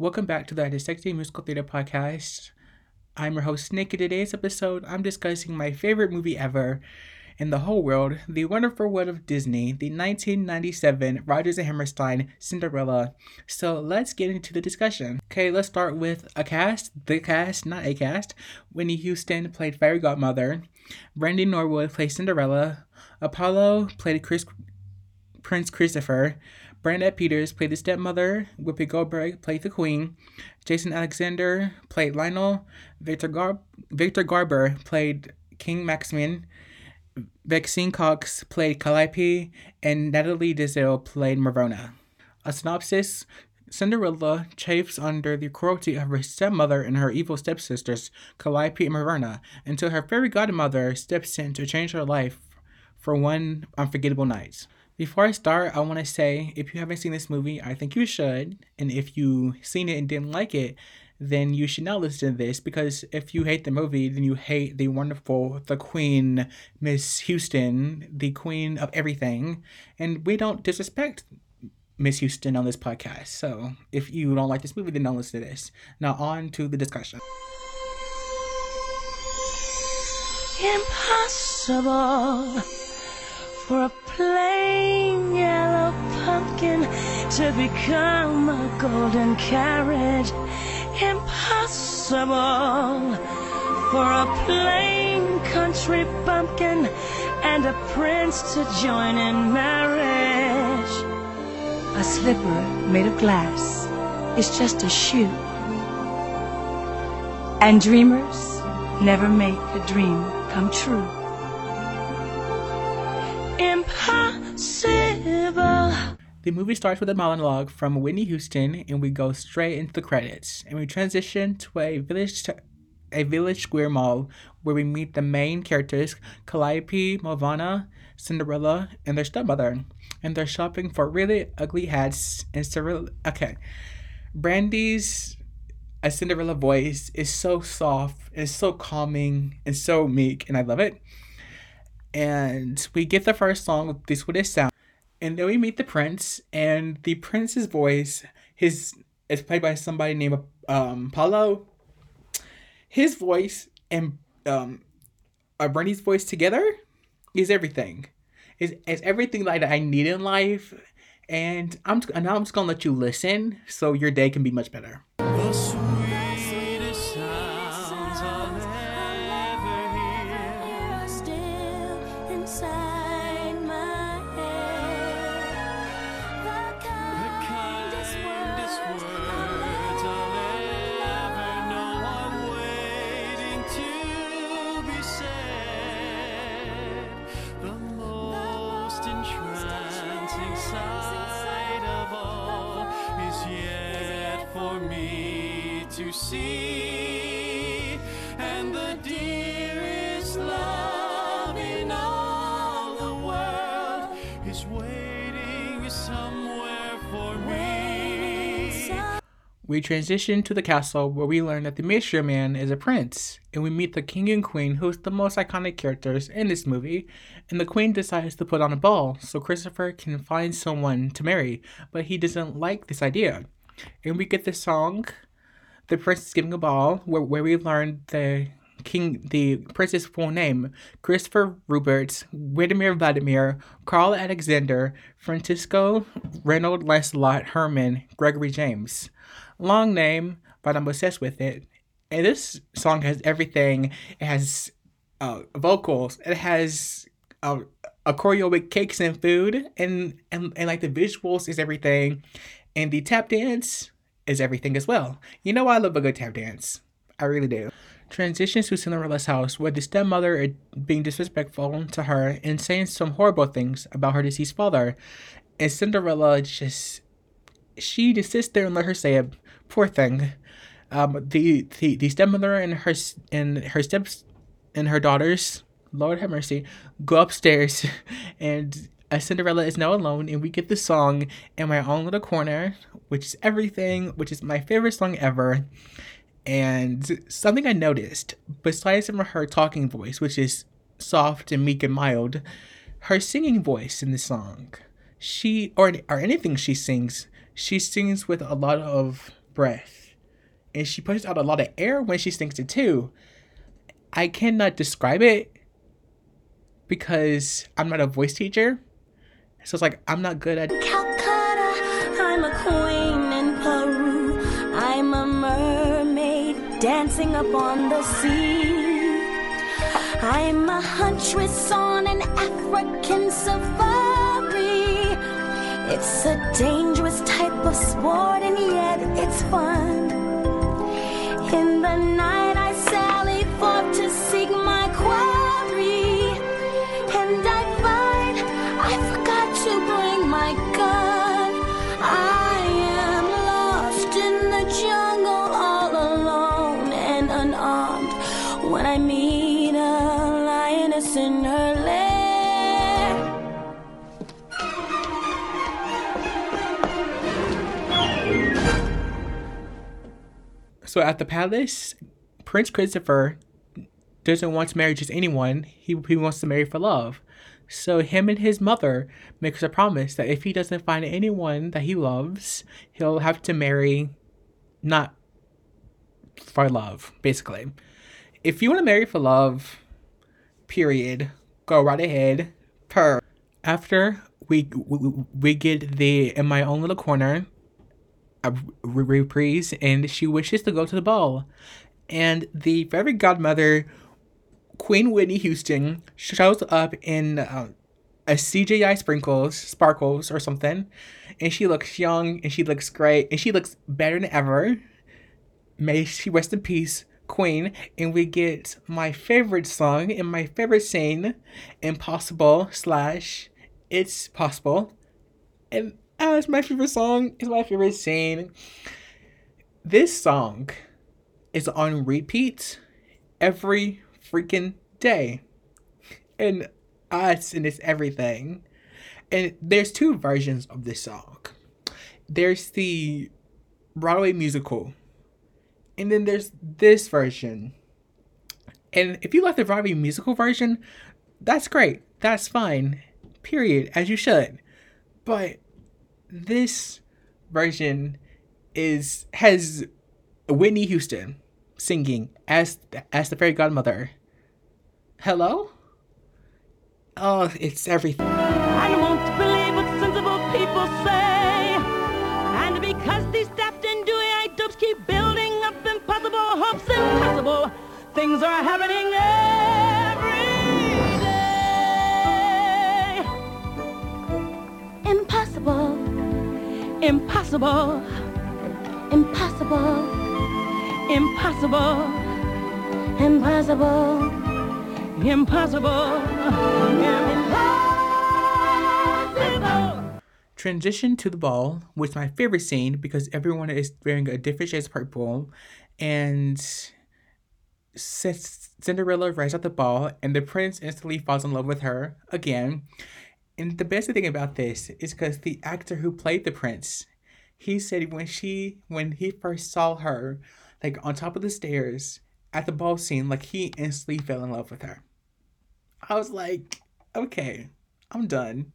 Welcome back to the Dissecting Musical Theater Podcast. I'm your host, Nick. In today's episode, I'm discussing my favorite movie ever in the whole world, The Wonderful World of Disney, the 1997 Rodgers and Hammerstein Cinderella. So let's get into the discussion. Okay, let's start with a cast, the cast, not a cast. Whitney Houston played Fairy Godmother. Brandy Norwood played Cinderella. Apollo played Chris, Prince Christopher. Bernadette Peters played the stepmother. Whoopi Goldberg played the queen. Jason Alexander played Lionel. Victor, Gar- Victor Garber played King Maximilian. Maxine Cox played Calliope. And Natalie Desselle played Marona. A synopsis Cinderella chafes under the cruelty of her stepmother and her evil stepsisters, Calliope and Marona, until her fairy godmother steps in to change her life for one unforgettable night. Before I start, I want to say if you haven't seen this movie, I think you should. And if you've seen it and didn't like it, then you should not listen to this because if you hate the movie, then you hate the wonderful, the queen, Miss Houston, the queen of everything. And we don't disrespect Miss Houston on this podcast. So if you don't like this movie, then don't listen to this. Now, on to the discussion. Impossible for a plain yellow pumpkin to become a golden carriage. Impossible for a plain country bumpkin and a prince to join in marriage. A slipper made of glass is just a shoe. And dreamers never make a dream come true. Impossible. The movie starts with a monologue from Whitney Houston, and we go straight into the credits. And we transition to a village, a village square mall where we meet the main characters, Calliope, Movana, Cinderella, and their stepmother. And they're shopping for really ugly hats and Cinderella. Okay, Brandy's a Cinderella voice is so soft and so calming and so meek, and I love it. And we get the first song, The Sweetest Sound. And then we meet the prince, and the prince's voice, his is played by somebody named um Paulo. His voice and um uh, Brandy's voice together is everything. Is is everything like that I need in life. And I'm and now I'm just gonna let you listen so your day can be much better. We transition to the castle where we learn that the Minstrel Man is a prince, and we meet the king and queen, who's the most iconic characters in this movie. And the queen decides to put on a ball so Christopher can find someone to marry, but he doesn't like this idea. And we get the song, "The Prince is Giving a Ball," where, where we learn the king, the prince's full name: Christopher Rupert, Windemere Vladimir, Carl Alexander, Francisco Reynold Lancelot Herman, Gregory James long name, but I'm obsessed with it. And this song has everything. It has uh, vocals. It has uh, a choreo with cakes and food, and, and and like the visuals is everything, and the tap dance is everything as well. You know I love a good tap dance. I really do. Transitions to Cinderella's house, where the stepmother is being disrespectful to her and saying some horrible things about her deceased father, and Cinderella just she just sits there and let her say it. Poor thing. Um, the the the stepmother and her and her steps and her daughters, Lord have mercy, go upstairs, and uh, Cinderella is now alone, and we get the song in my own little corner, which is everything, which is my favorite song ever. And something I noticed, besides from her talking voice, which is soft and meek and mild, her singing voice in the song, she or or anything she sings, she sings with a lot of breath. And she pushes out a lot of air when she sings it too. I cannot describe it because I'm not a voice teacher. So it's like I'm not good at Calcutta, dancing up on the sea. I'm a huntress on an African safari. It's a dangerous type of sport, and yet it's fun. In the night, So at the palace, Prince Christopher doesn't want to marry just anyone. He, he wants to marry for love. So him and his mother makes a promise that if he doesn't find anyone that he loves, he'll have to marry not for love, basically. If you want to marry for love, period, go right ahead. Per. After we we, we get the in my own little corner a reprise and she wishes to go to the ball. And the fairy godmother, Queen Whitney Houston, shows up in uh, a CGI sprinkles, sparkles or something. And she looks young and she looks great and she looks better than ever. May she rest in peace, Queen. And we get my favorite song and my favorite scene, Impossible slash It's Possible. And uh, it's my favorite song. It's my favorite scene. This song is on repeat every freaking day. And us and it's everything. And there's two versions of this song. There's the Broadway musical. And then there's this version. And if you like the Broadway musical version, that's great. That's fine. Period. As you should. But this version is has Whitney Houston singing as as the fairy godmother. Hello? Oh, it's everything. I won't believe what sensible people say. And because these daft and dewy-eyed dopes keep building up impossible hopes, impossible things are happening Impossible, impossible, impossible, impossible. impossible, impossible. Transition to the ball was my favorite scene because everyone is wearing a different shade of purple, and Cinderella rides at the ball, and the prince instantly falls in love with her again. And the best thing about this is because the actor who played the prince, he said when she when he first saw her, like on top of the stairs at the ball scene, like he instantly fell in love with her. I was like, okay, I'm done.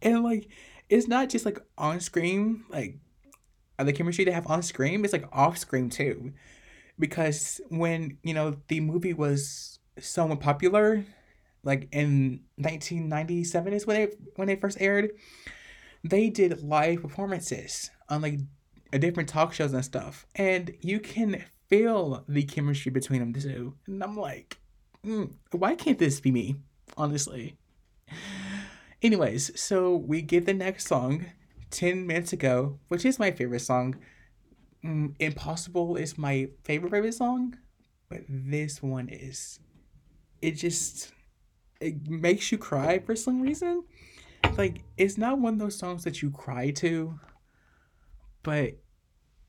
And like, it's not just like on screen, like the chemistry they have on screen, it's like off screen too. Because when, you know, the movie was somewhat popular, like in 1997 is when it when it first aired, they did live performances on like a different talk shows and stuff. And you can feel the chemistry between them two. And I'm like, mm, why can't this be me? Honestly. Anyways, so we get the next song 10 minutes ago, which is my favorite song. Mm, Impossible is my favorite favorite song, but this one is it just it makes you cry for some reason. Like it's not one of those songs that you cry to, but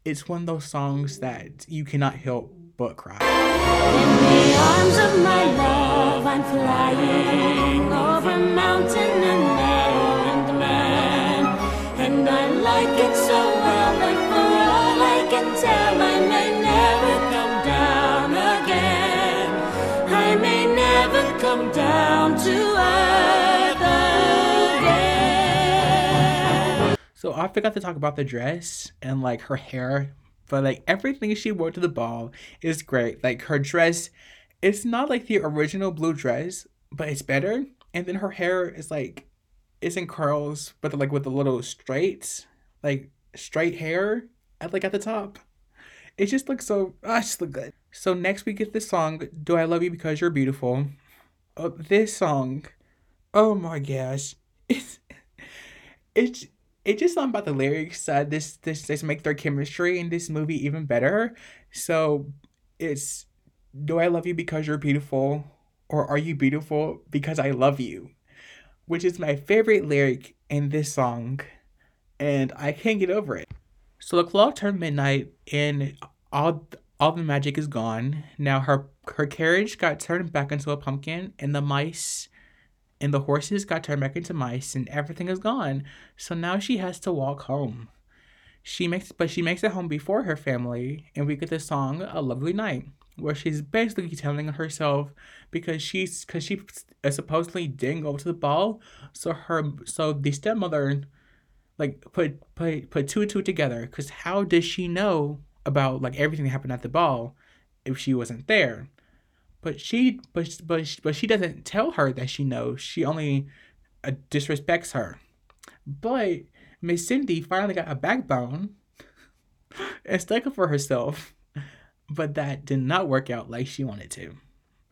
it's one of those songs that you cannot help but cry. In the arms of my love, I'm flying over mountain and meadow and man. And I like it so well for all I can tell, I may never come down again. I may never come down So I forgot to talk about the dress and like her hair, but like everything she wore to the ball is great. Like her dress, it's not like the original blue dress, but it's better. And then her hair is like, it's in curls, but like with the little straight, like straight hair at like at the top. It just looks so, ah, it just good. So next we get this song, "Do I Love You Because You're Beautiful." Oh, this song, oh my gosh, it's it's it's just not about the lyrics. Uh, this this this make their chemistry in this movie even better. So it's do I love you because you're beautiful, or are you beautiful because I love you, which is my favorite lyric in this song, and I can't get over it. So the clock turned midnight, and all all the magic is gone. Now her her carriage got turned back into a pumpkin, and the mice and the horses got turned back into mice and everything is gone. So now she has to walk home. She makes but she makes it home before her family and we get the song A Lovely Night where she's basically telling herself because she's because she supposedly didn't go to the ball so her so the stepmother like put put put two and two together because how does she know about like everything that happened at the ball if she wasn't there but she but but but she doesn't tell her that she knows. She only uh, disrespects her. But Miss Cindy finally got a backbone and stuck up for herself. But that did not work out like she wanted to.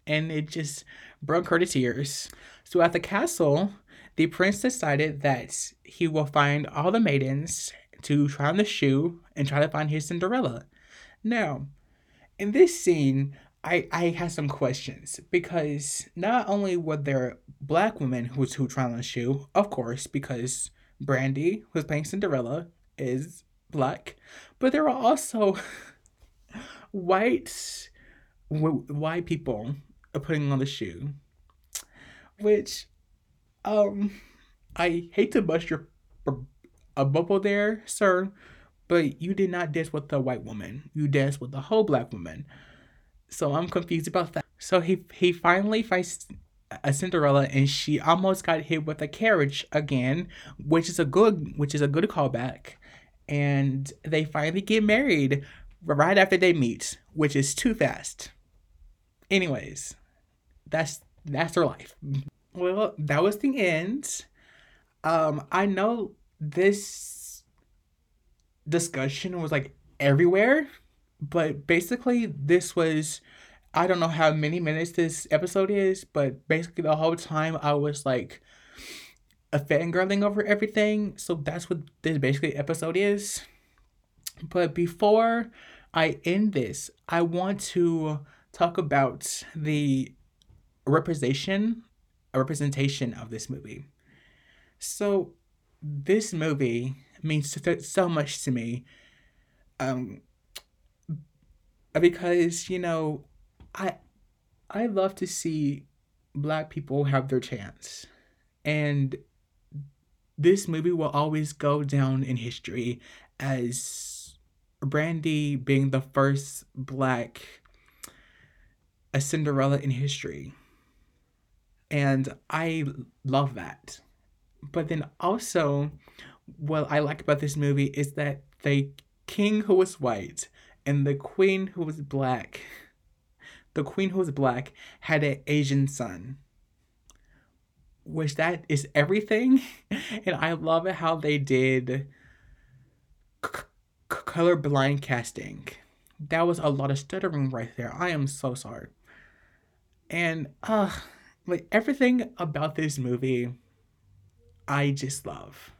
And it just broke her to tears. So at the castle, the prince decided that he will find all the maidens to try on the shoe and try to find his Cinderella. Now, in this scene, I I had some questions because not only were there black women who was who tried on shoe, of course, because Brandy, who's playing Cinderella, is black, but there were also white w- white people putting on the shoe, which um I hate to bust your a bubble there, sir, but you did not dance with the white woman. You danced with the whole black woman. So I'm confused about that. So he he finally fights a Cinderella and she almost got hit with a carriage again, which is a good which is a good callback. And they finally get married right after they meet, which is too fast. Anyways, that's that's their life. Well, that was the end. Um, I know this discussion was like everywhere but basically this was I don't know how many minutes this episode is, but basically the whole time I was like a fangirling over everything. So that's what this basically episode is. But before I end this, I want to talk about the representation representation of this movie. So this movie means so, so much to me. Um because you know i i love to see black people have their chance. And this movie will always go down in history as brandy being the first black a cinderella in history. And i love that. But then also what i like about this movie is that the king who was white and the queen who was black the queen who was black had an asian son which that is everything. And i love how they did c- color blind casting. That was a lot of stuttering right there. I am so sorry. And uh like everything about this movie i just love.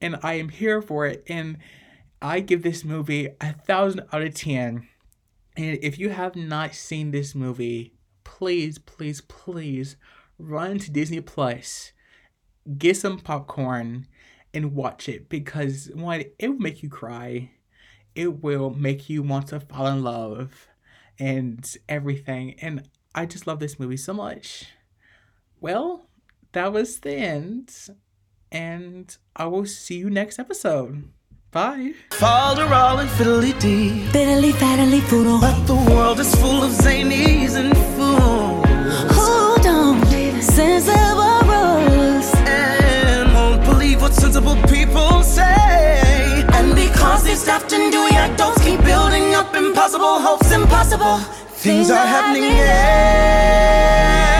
And i am here for it. And I give this movie a thousand out of ten. And if you have not seen this movie, please, please, please run to Disney Plus, get some popcorn, and watch it because one, it will make you cry. It will make you want to fall in love and everything. And I just love this movie so much. Well, that was the end. And I will see you next episode. Bye. Falderall and fiddly dee. Fiddly faddly foodle. But the world is full of zanies and fools. Who don't believe sensible rules. And won't believe what sensible people say. And because these daft and doing adults keep building up impossible hopes, impossible things, things are happening. Yeah.